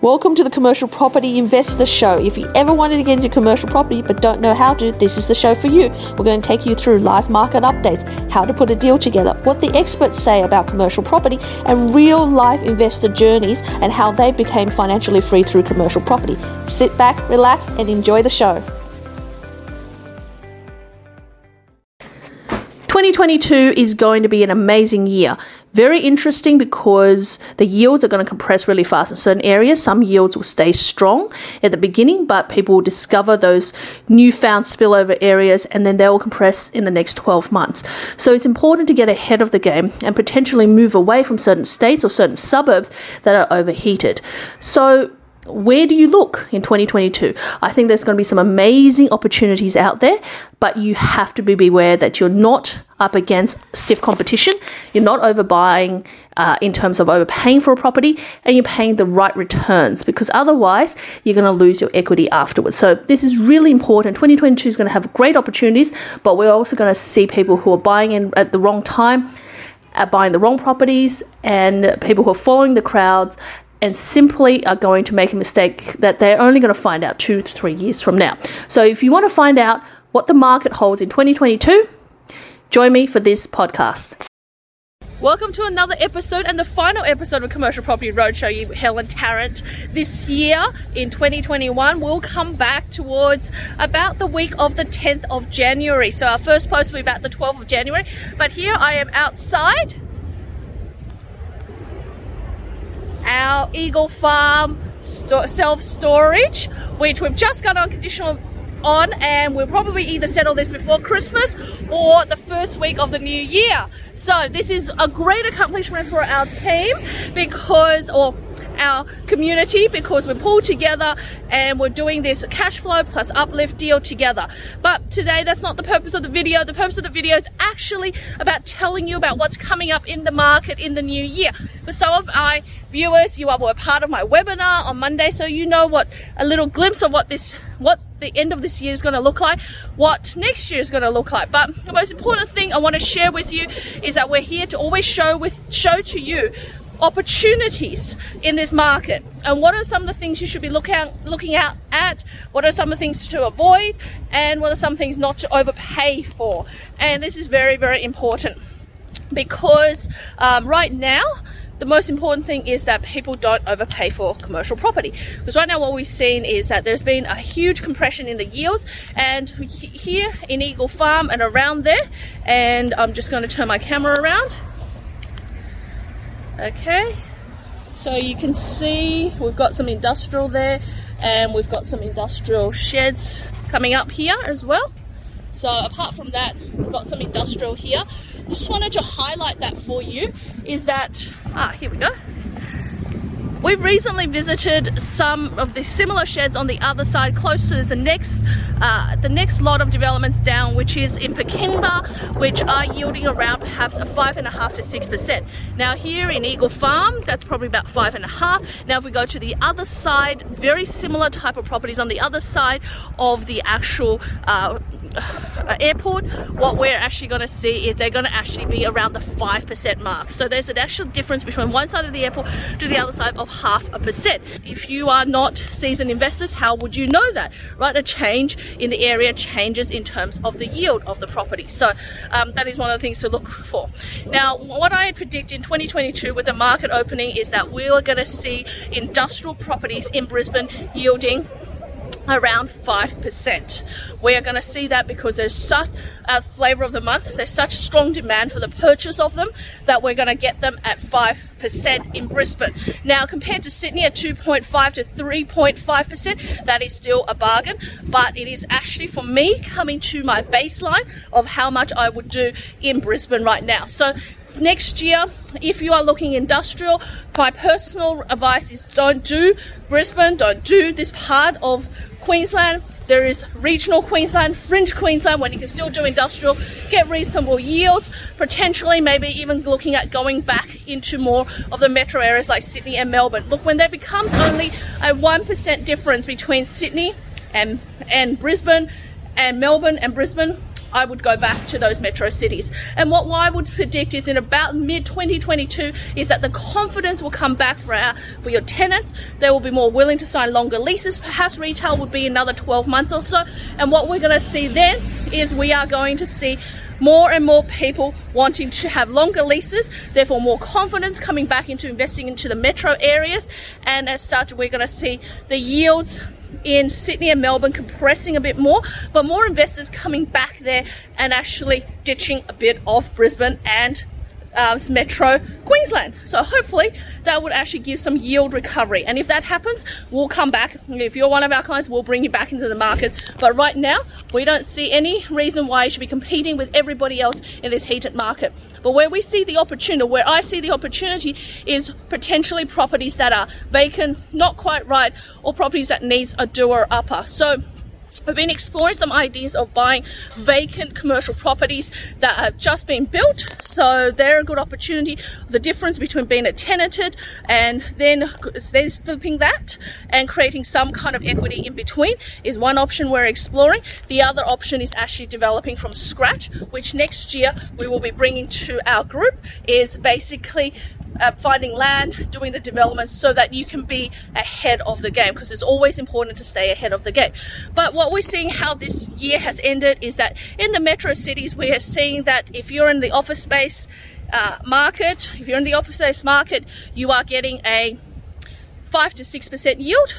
Welcome to the Commercial Property Investor Show. If you ever wanted to get into commercial property but don't know how to, this is the show for you. We're going to take you through live market updates, how to put a deal together, what the experts say about commercial property, and real life investor journeys and how they became financially free through commercial property. Sit back, relax, and enjoy the show. 2022 is going to be an amazing year. Very interesting because the yields are going to compress really fast in certain areas. Some yields will stay strong at the beginning, but people will discover those newfound spillover areas and then they will compress in the next 12 months. So it's important to get ahead of the game and potentially move away from certain states or certain suburbs that are overheated. So where do you look in 2022? I think there's going to be some amazing opportunities out there, but you have to be beware that you're not up against stiff competition. You're not overbuying uh, in terms of overpaying for a property, and you're paying the right returns because otherwise you're going to lose your equity afterwards. So this is really important. 2022 is going to have great opportunities, but we're also going to see people who are buying in at the wrong time. Uh, buying the wrong properties and people who are following the crowds and simply are going to make a mistake that they're only going to find out two to three years from now. So, if you want to find out what the market holds in 2022, join me for this podcast. Welcome to another episode and the final episode of Commercial Property Roadshow. You, Helen Tarrant. This year in 2021, we'll come back towards about the week of the 10th of January. So our first post will be about the 12th of January. But here I am outside our Eagle Farm st- self storage, which we've just got unconditional on, and we'll probably either settle this before Christmas or the first week of the new year. So, this is a great accomplishment for our team because, or our community because we're pulled together and we're doing this cash flow plus uplift deal together. But today, that's not the purpose of the video. The purpose of the video is actually about telling you about what's coming up in the market in the new year. For some of my viewers, you are were part of my webinar on Monday, so you know what a little glimpse of what this what the end of this year is going to look like, what next year is going to look like. But the most important thing I want to share with you is that we're here to always show with show to you opportunities in this market. And what are some of the things you should be looking out, looking out at? What are some of the things to avoid? And what are some things not to overpay for? And this is very very important because um, right now the most important thing is that people don't overpay for commercial property. Because right now, what we've seen is that there's been a huge compression in the yields, and here in Eagle Farm and around there, and I'm just going to turn my camera around okay. So you can see we've got some industrial there and we've got some industrial sheds coming up here as well. So apart from that we've got some industrial here. Just wanted to highlight that for you is that ah here we go We've recently visited some of the similar sheds on the other side, close to the next, uh, the next lot of developments down, which is in Pinkenba, which are yielding around perhaps a five and a half to six percent. Now here in Eagle Farm, that's probably about five and a half. Now if we go to the other side, very similar type of properties on the other side of the actual uh, airport, what we're actually going to see is they're going to actually be around the five percent mark. So there's an actual difference between one side of the airport to the other side of half a percent. If you are not seasoned investors, how would you know that? Right, a change in the area changes in terms of the yield of the property. So um, that is one of the things to look for. Now, what I predict in 2022 with the market opening is that we are going to see industrial properties in Brisbane yielding around 5%. We are going to see that because there's such a flavour of the month, there's such strong demand for the purchase of them that we're going to get them at 5% in Brisbane. Now, compared to Sydney at 2.5 to 3.5%, that is still a bargain, but it is actually for me coming to my baseline of how much I would do in Brisbane right now. So next year, if you are looking industrial, my personal advice is don't do Brisbane, don't do this part of Queensland. There is regional Queensland, fringe Queensland, when you can still do industrial, get reasonable yields, potentially maybe even looking at going back into more of the metro areas like Sydney and Melbourne. Look, when there becomes only a 1% difference between Sydney and, and Brisbane and Melbourne and Brisbane, I would go back to those metro cities. And what I would predict is in about mid 2022 is that the confidence will come back for our for your tenants. They will be more willing to sign longer leases. Perhaps retail would be another 12 months or so. And what we're going to see then is we are going to see more and more people wanting to have longer leases, therefore more confidence coming back into investing into the metro areas. And as such, we're going to see the yields in Sydney and Melbourne compressing a bit more, but more investors coming back there and actually ditching a bit of Brisbane and um, Metro Queensland. So hopefully that would actually give some yield recovery. And if that happens, we'll come back. If you're one of our clients, we'll bring you back into the market. But right now, we don't see any reason why you should be competing with everybody else in this heated market. But where we see the opportunity, where I see the opportunity is potentially properties that are vacant, not quite right, or properties that needs a doer upper. So We've been exploring some ideas of buying vacant commercial properties that have just been built. So they're a good opportunity. The difference between being a tenanted and then there's flipping that and creating some kind of equity in between is one option we're exploring. The other option is actually developing from scratch, which next year we will be bringing to our group is basically uh, finding land, doing the development so that you can be ahead of the game because it's always important to stay ahead of the game. But what we're seeing how this year has ended is that in the metro cities, we are seeing that if you're in the office space uh, market, if you're in the office space market, you are getting a 5 to 6% yield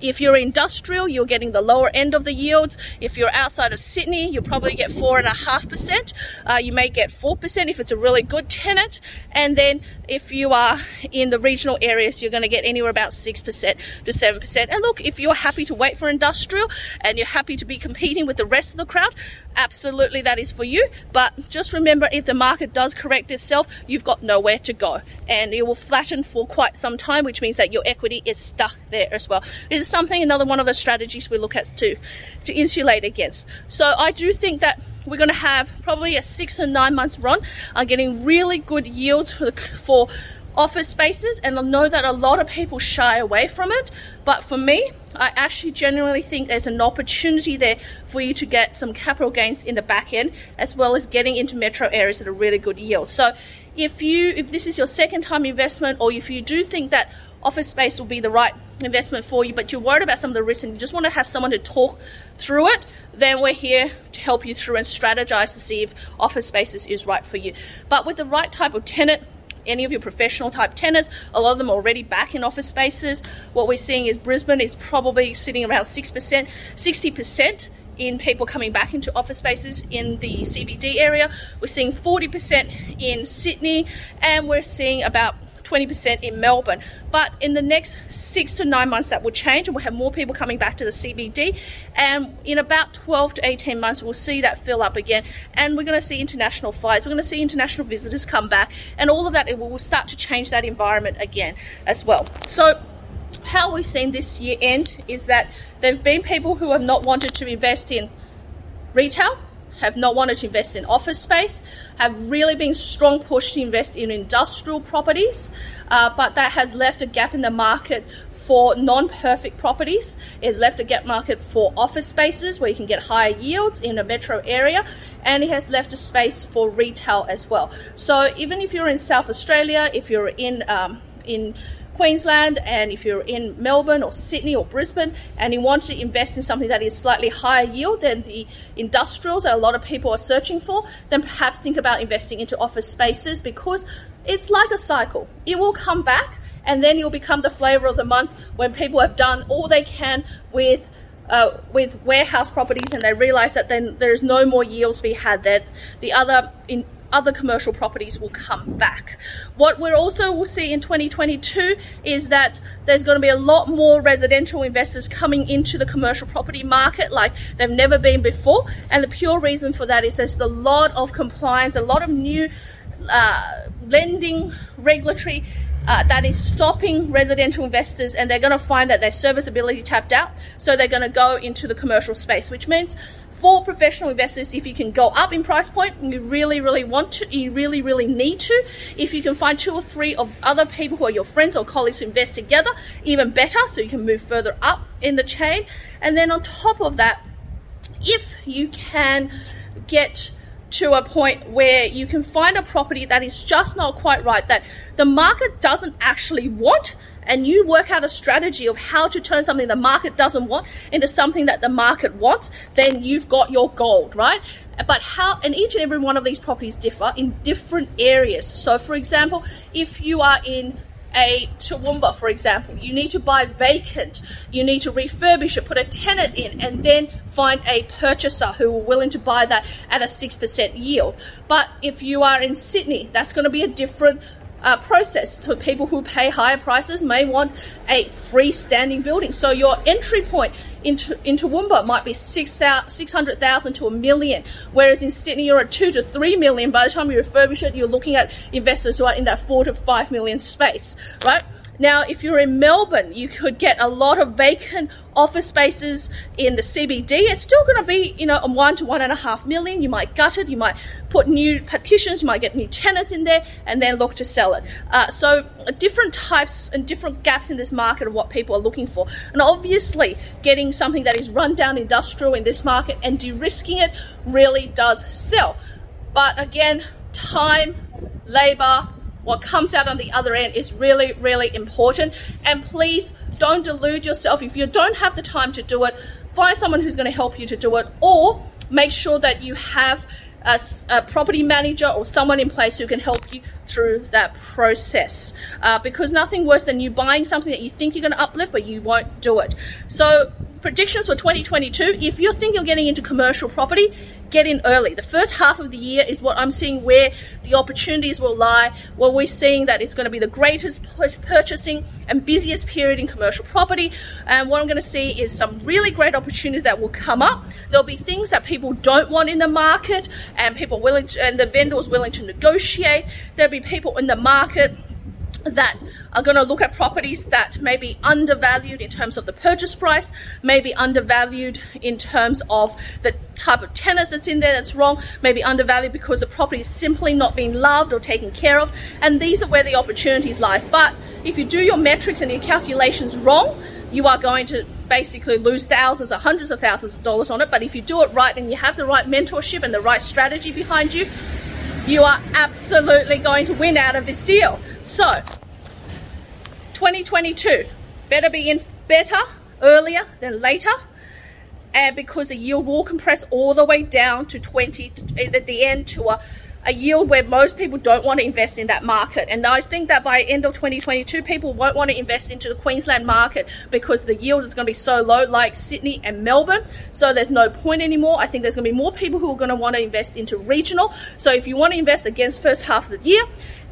if you're industrial, you're getting the lower end of the yields. If you're outside of Sydney, you'll probably get four and a half percent. Uh, you may get four percent if it's a really good tenant. And then if you are in the regional areas, you're going to get anywhere about six percent to seven percent. And look, if you're happy to wait for industrial and you're happy to be competing with the rest of the crowd, absolutely that is for you. But just remember, if the market does correct itself, you've got nowhere to go, and it will flatten for quite some time, which means that your equity is stuck there as well. It is something, another one of the strategies we look at to, to insulate against. So I do think that we're going to have probably a six or nine months run on getting really good yields for, for office spaces and I know that a lot of people shy away from it but for me I actually genuinely think there's an opportunity there for you to get some capital gains in the back end as well as getting into metro areas at a really good yield so if you if this is your second time investment or if you do think that office space will be the right investment for you, but you're worried about some of the risks and you just want to have someone to talk through it, then we're here to help you through and strategize to see if office spaces is right for you. But with the right type of tenant, any of your professional type tenants, a lot of them are already back in office spaces. What we're seeing is Brisbane is probably sitting around 6%, 60% in people coming back into office spaces in the CBD area. We're seeing 40% in Sydney, and we're seeing about 20% in Melbourne. But in the next six to nine months, that will change, and we'll have more people coming back to the CBD. And in about 12 to 18 months, we'll see that fill up again. And we're going to see international flights, we're going to see international visitors come back, and all of that it will start to change that environment again as well. So, how we've seen this year end is that there have been people who have not wanted to invest in retail have not wanted to invest in office space, have really been strong push to invest in industrial properties, uh, but that has left a gap in the market for non-perfect properties. It has left a gap market for office spaces where you can get higher yields in a metro area, and it has left a space for retail as well. So even if you're in South Australia, if you're in um, in Queensland and if you're in Melbourne or Sydney or Brisbane and you want to invest in something that is slightly higher yield than the industrials that a lot of people are searching for, then perhaps think about investing into office spaces because it's like a cycle. It will come back and then you'll become the flavor of the month when people have done all they can with uh, with warehouse properties and they realize that then there's no more yields to be had that the other in other commercial properties will come back. What we're also will see in 2022 is that there's going to be a lot more residential investors coming into the commercial property market like they've never been before. And the pure reason for that is there's a lot of compliance, a lot of new uh, lending regulatory uh, that is stopping residential investors and they're going to find that their serviceability tapped out so they're going to go into the commercial space which means for professional investors, if you can go up in price point, you really, really want to, you really, really need to. If you can find two or three of other people who are your friends or colleagues who invest together, even better, so you can move further up in the chain. And then on top of that, if you can get to a point where you can find a property that is just not quite right, that the market doesn't actually want, and you work out a strategy of how to turn something the market doesn't want into something that the market wants, then you've got your gold, right? But how, and each and every one of these properties differ in different areas. So, for example, if you are in a Toowoomba, for example, you need to buy vacant, you need to refurbish it, put a tenant in, and then find a purchaser who are willing to buy that at a 6% yield. But if you are in Sydney, that's going to be a different uh, process. So people who pay higher prices may want a freestanding building. So your entry point into into Toowoomba might be six six hundred thousand to a million, whereas in Sydney you're at two to three million. By the time you refurbish it, you're looking at investors who are in that four to five million space, right? Now, if you're in Melbourne, you could get a lot of vacant office spaces in the CBD. It's still going to be, you know, one to one and a half million. You might gut it, you might put new partitions, you might get new tenants in there, and then look to sell it. Uh, so, uh, different types and different gaps in this market of what people are looking for. And obviously, getting something that is run down industrial in this market and de risking it really does sell. But again, time, labor, what comes out on the other end is really, really important. And please don't delude yourself. If you don't have the time to do it, find someone who's going to help you to do it, or make sure that you have a, a, property manager or someone in place who can help you through that process. Uh, because nothing worse than you buying something that you think you're going to uplift, but you won't do it. So, predictions for 2022 if you think you're getting into commercial property, get in early. The first half of the year is what I'm seeing where the opportunities will lie, where we're seeing that it's going to be the greatest purchasing and busiest period in commercial property. And what I'm going to see is some really great opportunities that will come up. There'll be things that people don't want in the market and people willing to, and the vendors willing to negotiate. There'll be people in the market that are going to look at properties that may be undervalued in terms of the purchase price, may be undervalued in terms of the type of tenants that's in there that's wrong, may be undervalued because the property is simply not being loved or taken care of. And these are where the opportunities lie. But if you do your metrics and your calculations wrong, you are going to basically lose thousands or hundreds of thousands of dollars on it. But if you do it right and you have the right mentorship and the right strategy behind you, you are absolutely going to win out of this deal. So, 2022 better be in better earlier than later and because the yield will compress all the way down to 20 at the end to a a yield where most people don't want to invest in that market. And I think that by end of 2022, people won't want to invest into the Queensland market because the yield is going to be so low, like Sydney and Melbourne. So there's no point anymore. I think there's going to be more people who are going to want to invest into regional. So if you want to invest against first half of the year,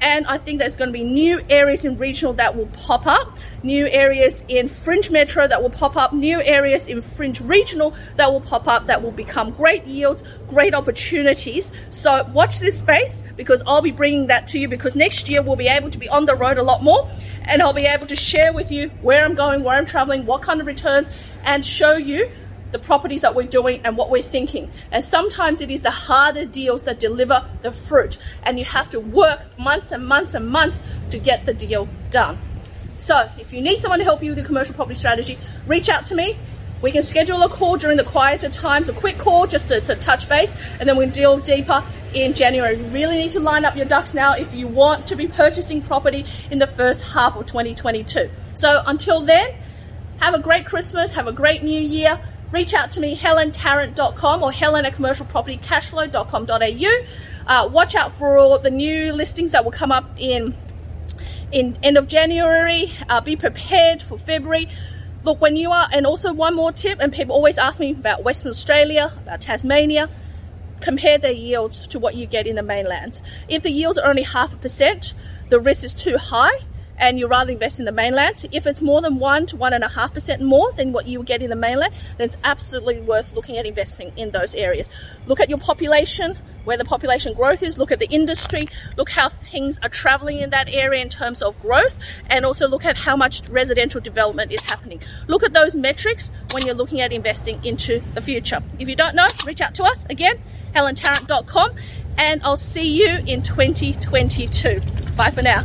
and I think there's going to be new areas in regional that will pop up, new areas in fringe metro that will pop up, new areas in fringe regional that will pop up that will become great yields, great opportunities. So watch this space because I'll be bringing that to you because next year we'll be able to be on the road a lot more and I'll be able to share with you where I'm going, where I'm traveling, what kind of returns, and show you the properties that we're doing and what we're thinking. And sometimes it is the harder deals that deliver the fruit, and you have to work months and months and months to get the deal done. So, if you need someone to help you with your commercial property strategy, reach out to me. We can schedule a call during the quieter times, a quick call just to, to touch base, and then we'll deal deeper in January. You really need to line up your ducks now if you want to be purchasing property in the first half of 2022. So, until then, have a great Christmas, have a great new year reach out to me, helentarrant.com or helen. Uh, watch out for all the new listings that will come up in in end of January. Uh, be prepared for February. Look, when you are, and also one more tip, and people always ask me about Western Australia, about Tasmania, compare their yields to what you get in the mainland. If the yields are only half a percent, the risk is too high and you rather invest in the mainland. If it's more than one to one and a half percent more than what you get in the mainland, then it's absolutely worth looking at investing in those areas. Look at your population, where the population growth is, look at the industry, look how things are traveling in that area in terms of growth, and also look at how much residential development is happening. Look at those metrics when you're looking at investing into the future. If you don't know, reach out to us again, helentarrant.com, and I'll see you in 2022. Bye for now.